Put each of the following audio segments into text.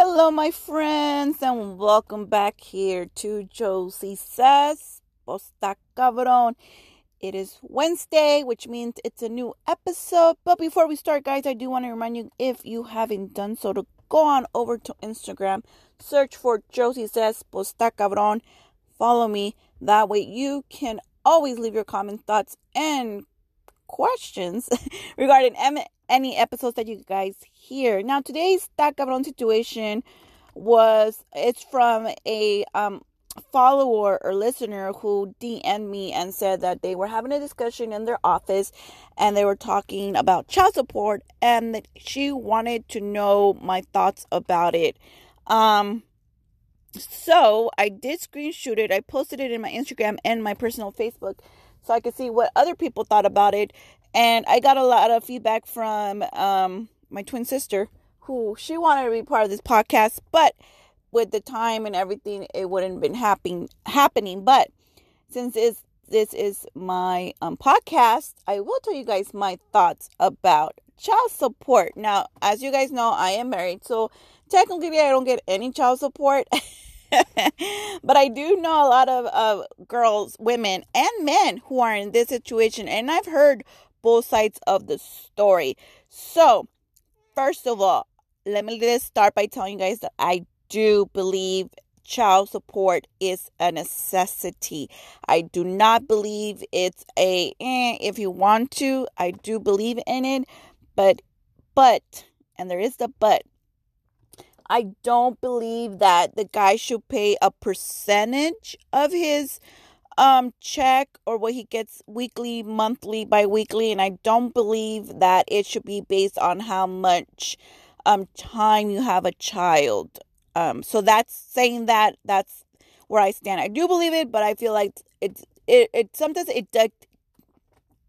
Hello, my friends, and welcome back here to Josie Says Posta Cabron. It is Wednesday, which means it's a new episode. But before we start, guys, I do want to remind you if you haven't done so to go on over to Instagram, search for Josie Says Posta Cabron, follow me. That way, you can always leave your comments, thoughts, and questions regarding any episodes that you guys hear. Now, today's that cabron situation was it's from a um follower or listener who DM'd me and said that they were having a discussion in their office and they were talking about child support and that she wanted to know my thoughts about it. Um so I did screenshot it. I posted it in my Instagram and my personal Facebook so I could see what other people thought about it. And I got a lot of feedback from um, my twin sister, who she wanted to be part of this podcast, but with the time and everything, it wouldn't have been happening. Happening, but since it's, this is my um, podcast, I will tell you guys my thoughts about child support. Now, as you guys know, I am married, so technically I don't get any child support. but I do know a lot of uh, girls, women, and men who are in this situation, and I've heard both sides of the story. So, first of all, let me just start by telling you guys that I do believe child support is a necessity. I do not believe it's a eh, if you want to. I do believe in it, but but and there is the but I don't believe that the guy should pay a percentage of his um check or what he gets weekly, monthly, bi-weekly and I don't believe that it should be based on how much um time you have a child. Um so that's saying that that's where I stand. I do believe it, but I feel like it's it, it sometimes it does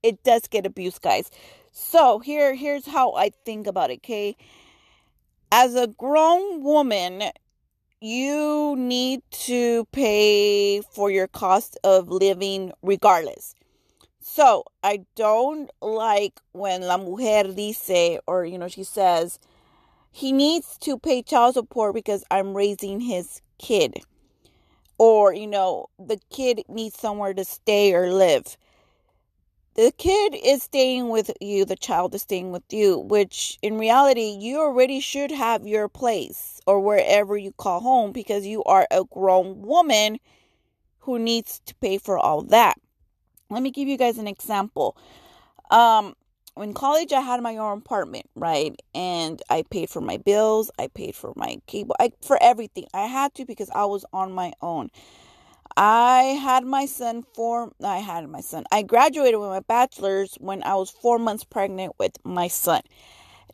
it does get abused, guys. So here here's how I think about it, okay? As a grown woman, you need to pay for your cost of living regardless. So I don't like when la mujer dice, or you know, she says, he needs to pay child support because I'm raising his kid. Or, you know, the kid needs somewhere to stay or live the kid is staying with you, the child is staying with you, which in reality, you already should have your place or wherever you call home because you are a grown woman who needs to pay for all that. Let me give you guys an example. Um, in college, I had my own apartment, right? And I paid for my bills, I paid for my cable, I, for everything. I had to because I was on my own. I had my son for I had my son. I graduated with my bachelor's when I was 4 months pregnant with my son.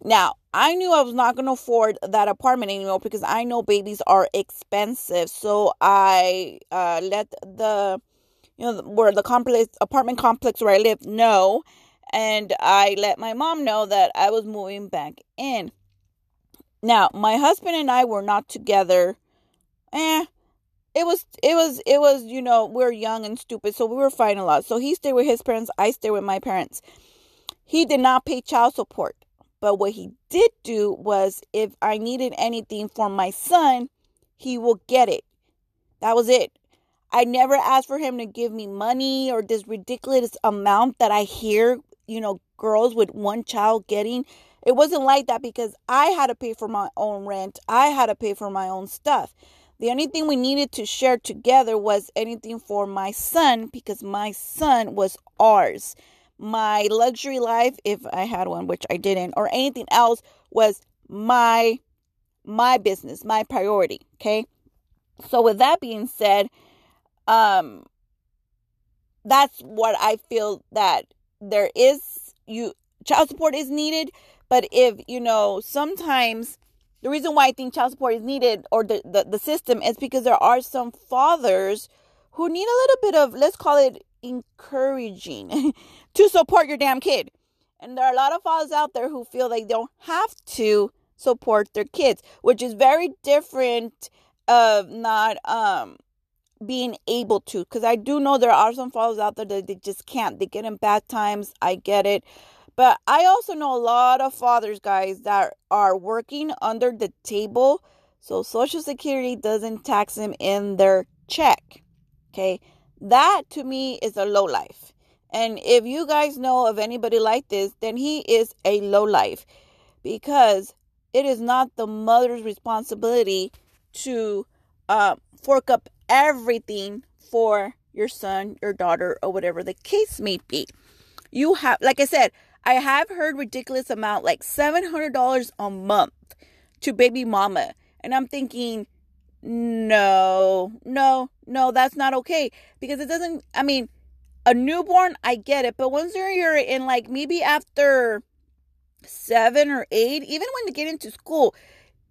Now, I knew I was not going to afford that apartment anymore because I know babies are expensive. So I uh, let the you know where the complex apartment complex where I live know and I let my mom know that I was moving back in. Now, my husband and I were not together eh it was it was it was you know we are young and stupid so we were fighting a lot. So he stayed with his parents i stayed with my parents. He did not pay child support but what he did do was if i needed anything for my son he will get it. That was it. I never asked for him to give me money or this ridiculous amount that i hear you know girls with one child getting. It wasn't like that because i had to pay for my own rent. I had to pay for my own stuff the only thing we needed to share together was anything for my son because my son was ours. My luxury life, if I had one, which I didn't, or anything else, was my my business, my priority. Okay. So with that being said, um that's what I feel that there is you child support is needed, but if you know sometimes the reason why I think child support is needed or the, the, the system is because there are some fathers who need a little bit of, let's call it encouraging to support your damn kid. And there are a lot of fathers out there who feel like they don't have to support their kids, which is very different of not um being able to because I do know there are some fathers out there that they just can't. They get in bad times. I get it. But I also know a lot of fathers, guys, that are working under the table So Social Security doesn't tax them in their check. Okay. That to me is a low life. And if you guys know of anybody like this, then he is a low life because it is not the mother's responsibility to uh, fork up everything for your son, your daughter, or whatever the case may be. You have, like I said, I have heard ridiculous amount, like $700 a month to baby mama. And I'm thinking, no, no, no, that's not okay. Because it doesn't, I mean, a newborn, I get it. But once you're in like maybe after seven or eight, even when you get into school,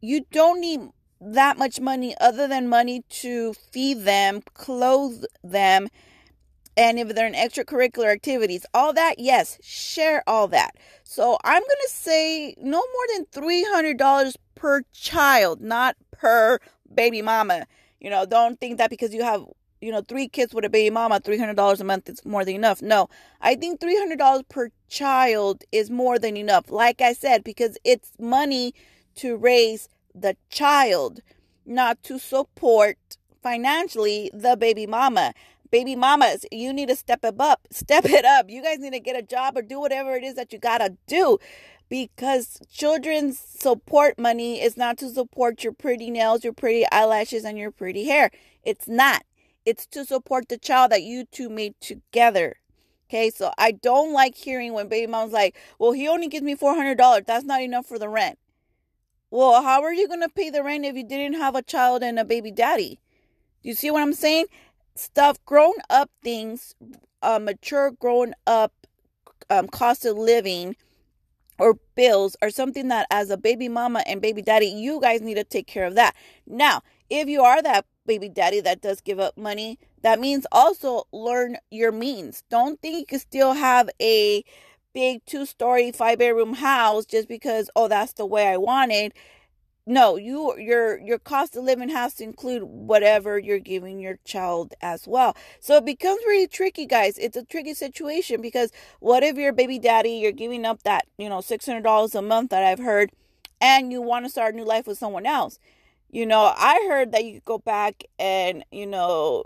you don't need that much money other than money to feed them, clothe them, and if they're in extracurricular activities, all that, yes, share all that. So I'm going to say no more than $300 per child, not per baby mama. You know, don't think that because you have, you know, three kids with a baby mama, $300 a month is more than enough. No, I think $300 per child is more than enough. Like I said, because it's money to raise the child, not to support financially the baby mama baby mamas, you need to step it up. Step it up. You guys need to get a job or do whatever it is that you gotta do. Because children's support money is not to support your pretty nails, your pretty eyelashes, and your pretty hair. It's not. It's to support the child that you two made together. Okay, so I don't like hearing when baby mom's like, well, he only gives me $400. That's not enough for the rent. Well, how are you going to pay the rent if you didn't have a child and a baby daddy? You see what I'm saying? Stuff, grown up things, uh, mature grown up um, cost of living or bills are something that as a baby mama and baby daddy, you guys need to take care of that. Now, if you are that baby daddy that does give up money, that means also learn your means. Don't think you can still have a big two story, five bedroom house just because, oh, that's the way I wanted no you your your cost of living has to include whatever you're giving your child as well. So it becomes really tricky guys. It's a tricky situation because what if your baby daddy you're giving up that you know $600 a month that i've heard and you want to start a new life with someone else? You know i heard that you go back and you know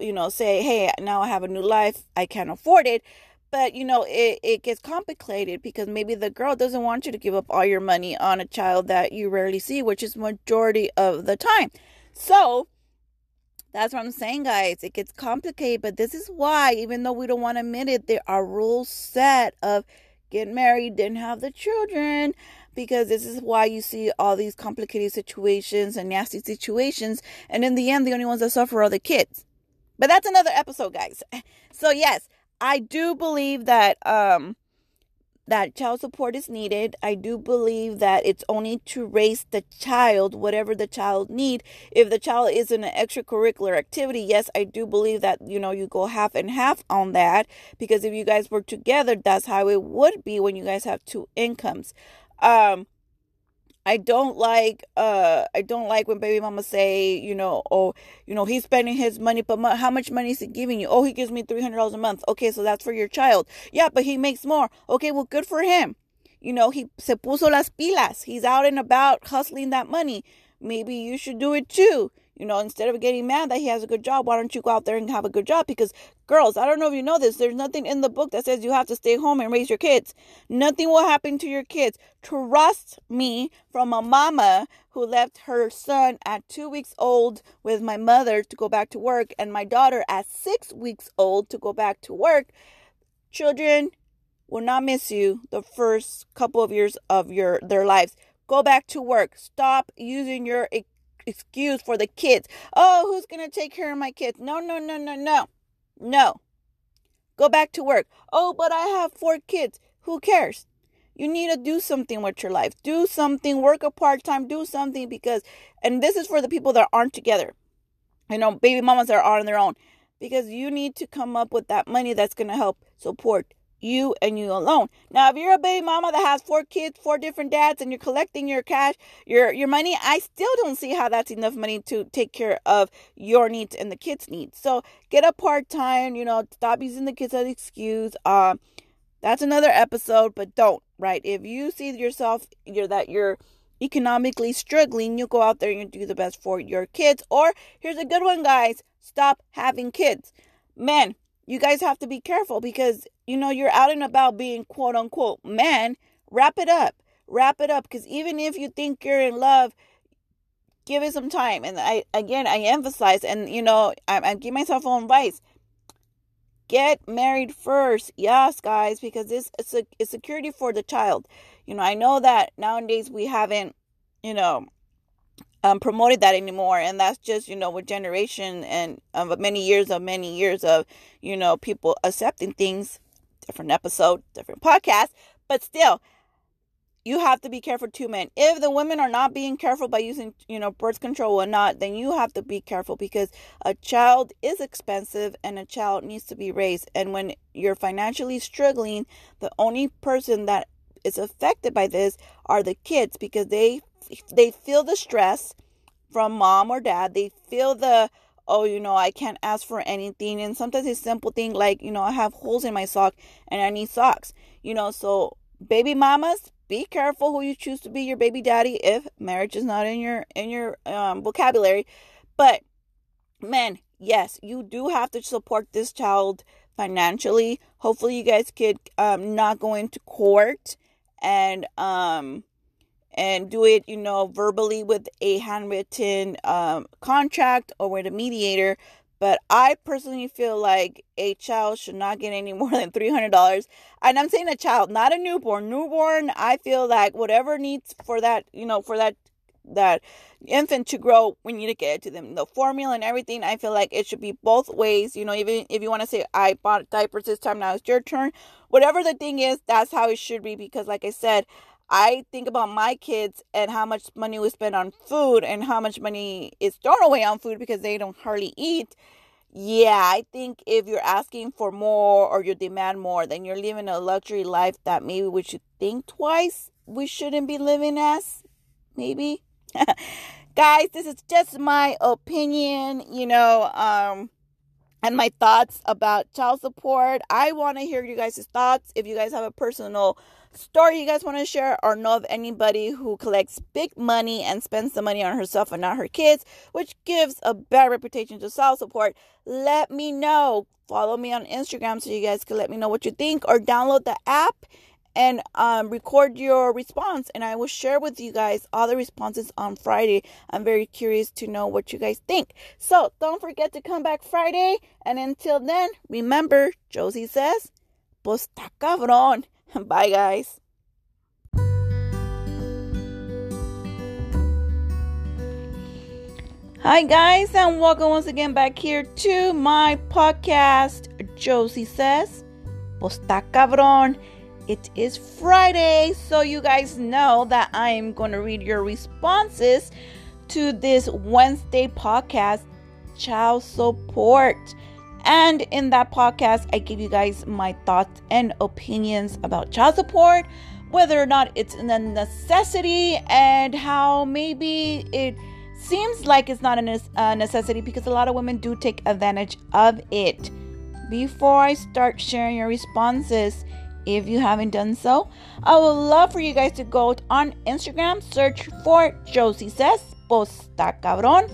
you know say hey now i have a new life. I can't afford it but you know it, it gets complicated because maybe the girl doesn't want you to give up all your money on a child that you rarely see which is majority of the time. So that's what i'm saying guys. It gets complicated but this is why even though we don't want to admit it there are rules set of get married didn't have the children because this is why you see all these complicated situations and nasty situations and in the end the only ones that suffer are the kids. But that's another episode guys. So yes I do believe that um that child support is needed. I do believe that it's only to raise the child, whatever the child need. If the child is in an extracurricular activity, yes, I do believe that you know you go half and half on that because if you guys work together, that's how it would be when you guys have two incomes. Um, I don't like uh I don't like when baby mama say, you know, oh, you know, he's spending his money, but how much money is he giving you? Oh, he gives me $300 a month. Okay, so that's for your child. Yeah, but he makes more. Okay, well, good for him. You know, he se puso las pilas. He's out and about hustling that money. Maybe you should do it too. You know, instead of getting mad that he has a good job, why don't you go out there and have a good job? Because girls, I don't know if you know this, there's nothing in the book that says you have to stay home and raise your kids. Nothing will happen to your kids. Trust me from a mama who left her son at two weeks old with my mother to go back to work and my daughter at six weeks old to go back to work. Children will not miss you the first couple of years of your their lives. Go back to work. Stop using your excuse for the kids. Oh, who's going to take care of my kids? No, no, no, no, no. No. Go back to work. Oh, but I have four kids. Who cares? You need to do something with your life. Do something, work a part time, do something because, and this is for the people that aren't together. You know, baby mamas that are on their own. Because you need to come up with that money that's going to help support you and you alone. Now, if you're a baby mama that has four kids, four different dads, and you're collecting your cash, your your money, I still don't see how that's enough money to take care of your needs and the kids' needs. So get a part time. You know, stop using the kids as an excuse. Uh, that's another episode, but don't right. If you see yourself, you're that you're economically struggling, you go out there and you do the best for your kids. Or here's a good one, guys stop having kids. Men, you guys have to be careful because you know you're out and about being quote unquote man. Wrap it up. Wrap it up because even if you think you're in love, give it some time. And I again I emphasize and you know I, I give myself own advice. Get married first, yes, guys, because this is a, a security for the child. You know, I know that nowadays we haven't, you know, um, promoted that anymore, and that's just you know with generation and many years of many years of you know people accepting things. Different episode, different podcast, but still, you have to be careful too, man. If the women are not being careful by using, you know, birth control or not, then you have to be careful because a child is expensive and a child needs to be raised. And when you're financially struggling, the only person that is affected by this are the kids because they they feel the stress from mom or dad. They feel the oh, you know, I can't ask for anything. And sometimes it's simple thing like, you know, I have holes in my sock and I need socks. You know, so baby mamas, be careful who you choose to be your baby daddy if marriage is not in your in your um, vocabulary. But men, yes, you do have to support this child financially. Hopefully, you guys could um, not go into court and um and do it, you know, verbally with a handwritten um, contract or with a mediator. But I personally feel like a child should not get any more than $300. And I'm saying a child, not a newborn. Newborn, I feel like whatever needs for that, you know, for that that infant to grow, we need to get it to them. The formula and everything, I feel like it should be both ways. You know, even if you want to say, I bought diapers this time, now it's your turn. Whatever the thing is, that's how it should be. Because, like I said, I think about my kids and how much money we spend on food and how much money is thrown away on food because they don't hardly eat. Yeah, I think if you're asking for more or you demand more, then you're living a luxury life that maybe we should think twice we shouldn't be living as. Maybe. Guys, this is just my opinion, you know, um, and my thoughts about child support. I want to hear you guys' thoughts. If you guys have a personal story you guys want to share or know of anybody who collects big money and spends the money on herself and not her kids, which gives a bad reputation to child support, let me know. Follow me on Instagram so you guys can let me know what you think or download the app and um, record your response and i will share with you guys all the responses on friday. I'm very curious to know what you guys think. So don't forget to come back friday and until then remember josie says pues ta cabrón Bye, guys. Hi, guys, and welcome once again back here to my podcast. Josie says, Posta cabron. It is Friday, so you guys know that I am going to read your responses to this Wednesday podcast, Child Support. And in that podcast, I give you guys my thoughts and opinions about child support, whether or not it's a necessity, and how maybe it seems like it's not a necessity because a lot of women do take advantage of it. Before I start sharing your responses, if you haven't done so, I would love for you guys to go on Instagram, search for Josie Says Posta Cabron,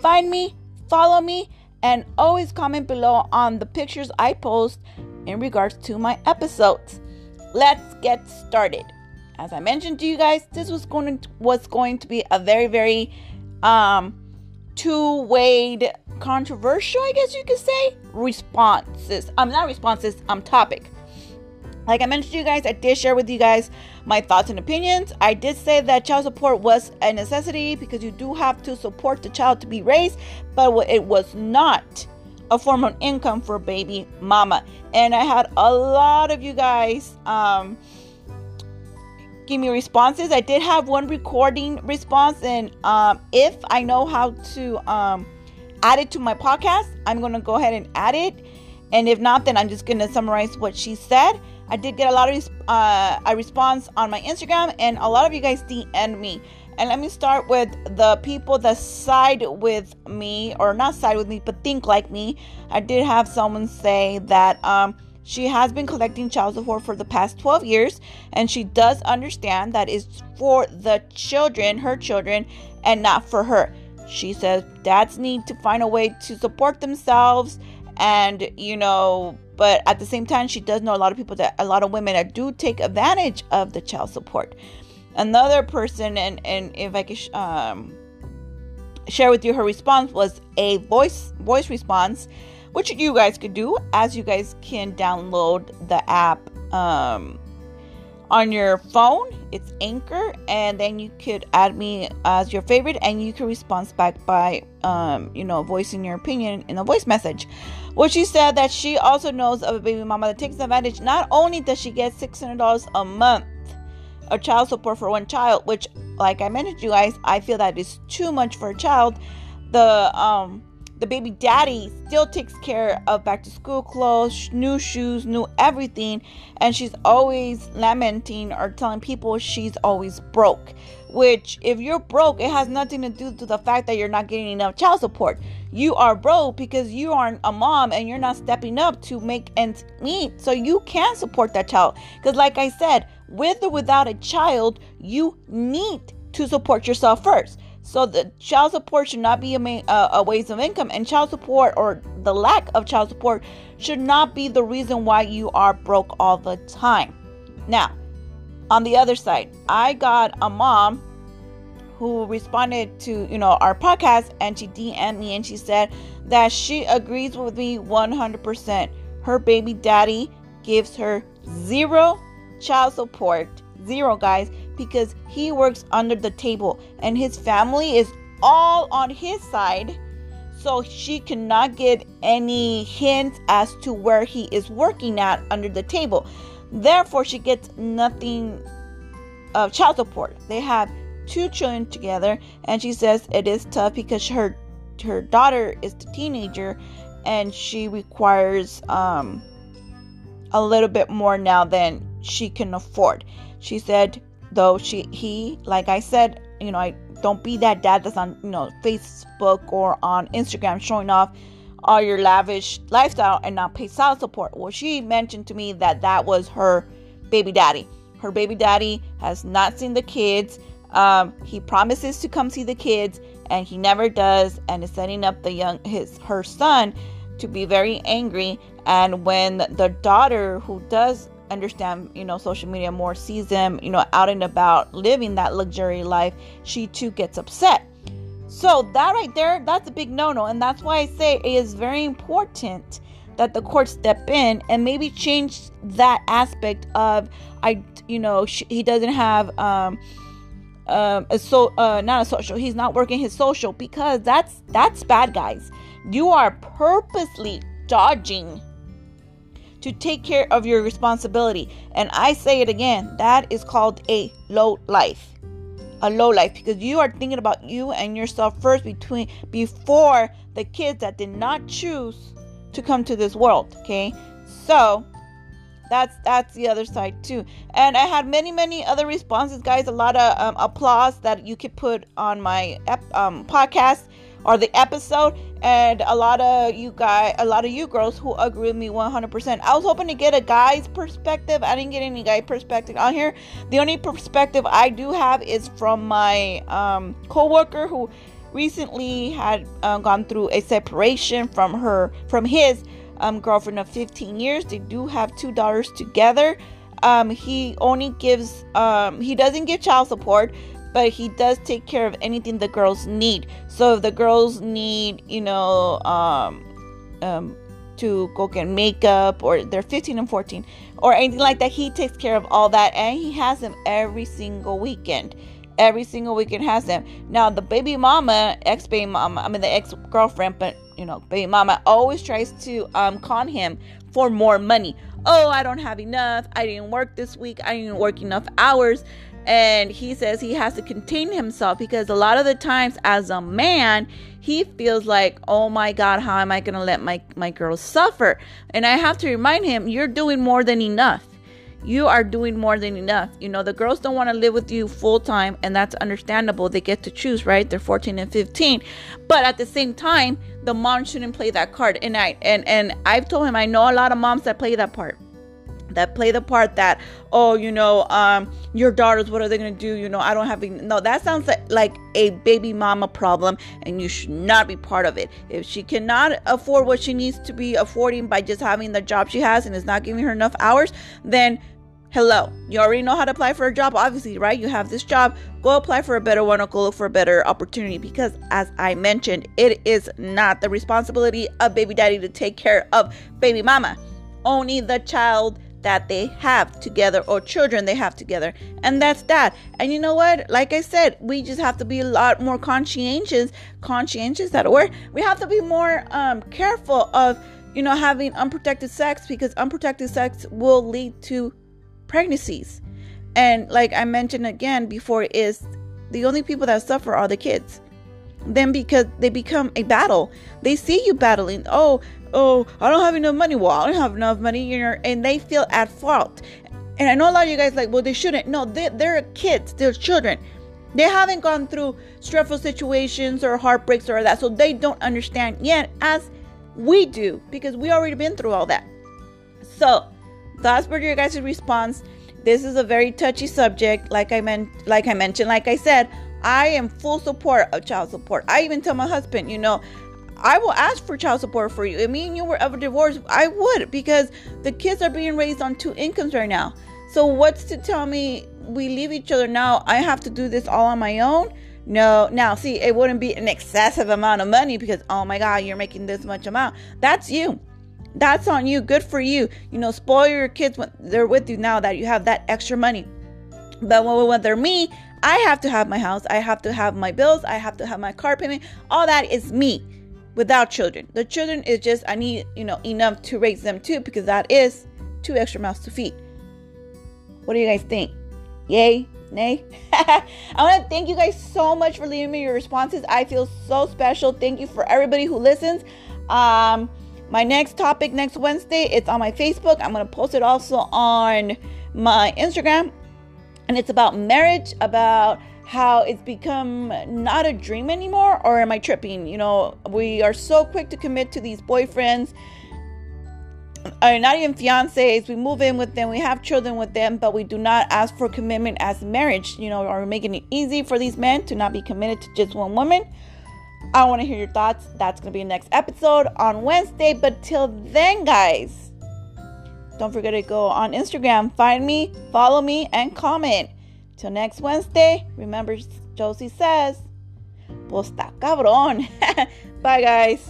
find me, follow me and always comment below on the pictures I post in regards to my episodes. Let's get started. As I mentioned to you guys, this was going to, was going to be a very very um two-way controversial, I guess you could say, responses. I'm um, not responses, I'm um topic. Like I mentioned to you guys, I did share with you guys my thoughts and opinions. I did say that child support was a necessity because you do have to support the child to be raised, but it was not a form of income for baby mama. And I had a lot of you guys um, give me responses. I did have one recording response, and um, if I know how to um, add it to my podcast, I'm going to go ahead and add it. And if not, then I'm just going to summarize what she said. I did get a lot of uh, a response on my Instagram, and a lot of you guys DM'd me. And let me start with the people that side with me, or not side with me, but think like me. I did have someone say that um, She has been collecting child support for the past 12 years, and she does understand that it's for the children, her children, and not for her. She says dads need to find a way to support themselves and, you know, but at the same time, she does know a lot of people that a lot of women that do take advantage of the child support. Another person, and, and if I could um, share with you her response was a voice voice response which you guys could do as you guys can download the app um, on your phone. It's Anchor, and then you could add me as your favorite, and you can respond back by, um, you know, voicing your opinion in a voice message. Well, she said that she also knows of a baby mama that takes advantage. Not only does she get six hundred dollars a month a child support for one child, which, like I mentioned, you guys, I feel that is too much for a child. The um the baby daddy still takes care of back to school clothes, new shoes, new everything, and she's always lamenting or telling people she's always broke. Which, if you're broke, it has nothing to do to the fact that you're not getting enough child support. You are broke because you aren't a mom and you're not stepping up to make ends meet, so you can support that child. Because, like I said, with or without a child, you need to support yourself first. So the child support should not be a, main, uh, a waste of income, and child support or the lack of child support should not be the reason why you are broke all the time. Now, on the other side, I got a mom who responded to you know our podcast, and she DM'd me and she said that she agrees with me 100%. Her baby daddy gives her zero child support, zero guys, because he works under the table and his family is all on his side. So she cannot get any hints as to where he is working at under the table. Therefore, she gets nothing of child support. They have two children together, and she says it is tough because her her daughter is a teenager, and she requires um, a little bit more now than she can afford. She said though she he like I said, you know, I don't be that dad that's on, you know, Facebook or on Instagram showing off all your lavish lifestyle and not pay child support. Well, she mentioned to me that that was her baby daddy. Her baby daddy has not seen the kids. Um, he promises to come see the kids, and he never does, and is setting up the young his her son to be very angry. And when the daughter, who does understand, you know, social media more, sees them, you know, out and about living that luxury life, she too gets upset. So that right there, that's a big no-no, and that's why I say it is very important that the court step in and maybe change that aspect of I, you know, she, he doesn't have um um a so uh not a social he's not working his social because that's that's bad guys you are purposely dodging to take care of your responsibility. And I say it again, that is called a low life. A low life because you are thinking about you and yourself first between before the kids that did not choose to come to this world, okay? So, that's that's the other side too and i had many many other responses guys a lot of um, applause that you could put on my um, podcast or the episode and a lot of you guys a lot of you girls who agree with me 100% i was hoping to get a guy's perspective. I didn't get any guy perspective on here. The only perspective i do have is from my um, co-worker who recently had uh, gone through a separation from her from his um, girlfriend of 15 years. They do have two daughters together. Um, he only gives um, he doesn't give child support but he does take care of anything the girls need. So if the girls need, you know, um, um, to go get makeup or they're 15 and 14 or anything like that, he takes care of all that and he has them every single weekend. Every single weekend has them. Now the baby mama, ex baby mama, I mean the ex girlfriend, but you know, baby mama always tries to um, con him for more money. Oh, I don't have enough. I didn't work this week. I didn't work enough hours and he says he has to contain himself because a lot of the times as a man he feels like oh my god how am i going to let my my girl suffer and i have to remind him you're doing more than enough you are doing more than enough. You know, the girls don't want to live with you full time, and that's understandable. They get to choose, right? They're 14 and 15. But at the same time, the mom shouldn't play that card. And I and and I've told him I know a lot of moms that play that part that play the part that oh you know um your daughters what are they going to do? You know i don't have any, no that sounds like, a baby mama problem and you should not be part of it. If she cannot afford what she needs to be affording by just having the job she has and is not giving her enough hours then hello you already know how to apply for a job obviously right? You have this job go apply for a better one or go look for a better opportunity because as i mentioned it is not the responsibility of baby daddy to take care of baby mama. Only the child that they have together or children they have together. And that's that. And you know what? Like I said, we just have to be a lot more conscientious, conscientious that word. We have to be more um, careful of, you know, having unprotected sex because unprotected sex will lead to pregnancies. And like I mentioned again before, is the only people that suffer are the kids. Then because they become a battle. They see you battling. Oh, oh, I don't have enough money. Well, I don't have enough money, you know, and they feel at fault. And I know a lot of you guys like, well, they shouldn't. No, they, they're kids, they're children. They haven't gone through stressful situations or heartbreaks or that, so they don't understand yet, as we do, because we already been through all that. So, that's for your guys' response. This is a very touchy subject, like I meant, like I mentioned, like I said. I am full support of child support. I even tell my husband, you know, I will ask for child support for you. If me and you were ever divorced, I would because the kids are being raised on two incomes right now. So what's to tell me we leave each other now? I have to do this all on my own? No. Now, see, it wouldn't be an excessive amount of money because oh my god, you're making this much amount. That's you. That's on you. Good for you. You know, spoil your kids when they're with you now that you have that extra money. But when when they're me, I have to have my house. I have to have my bills. I have to have my car payment. All that is me without children. The children is just I need, you know, enough to raise them too because that is two extra mouths to feed. What do you guys think? Yay? Nay? I want to thank you guys so much for leaving me your responses. I feel so special. Thank you for everybody who listens. Um my next topic next Wednesday, it's on my Facebook. I'm going to post it also on my Instagram. And it's about marriage, about how it's become not a dream anymore or am i tripping? You know we are so quick to commit to these boyfriends are not even fiancés. We move in with them we have children with them but we do not ask for commitment as marriage. You know are we making it easy for these men to not be committed to just one woman? I want to hear your thoughts. That's going to be the next episode on wednesday but till then guys don't forget to go on instagram find me follow me and comment Till next Wednesday, remember Josie says, pues cabrón. Bye, guys.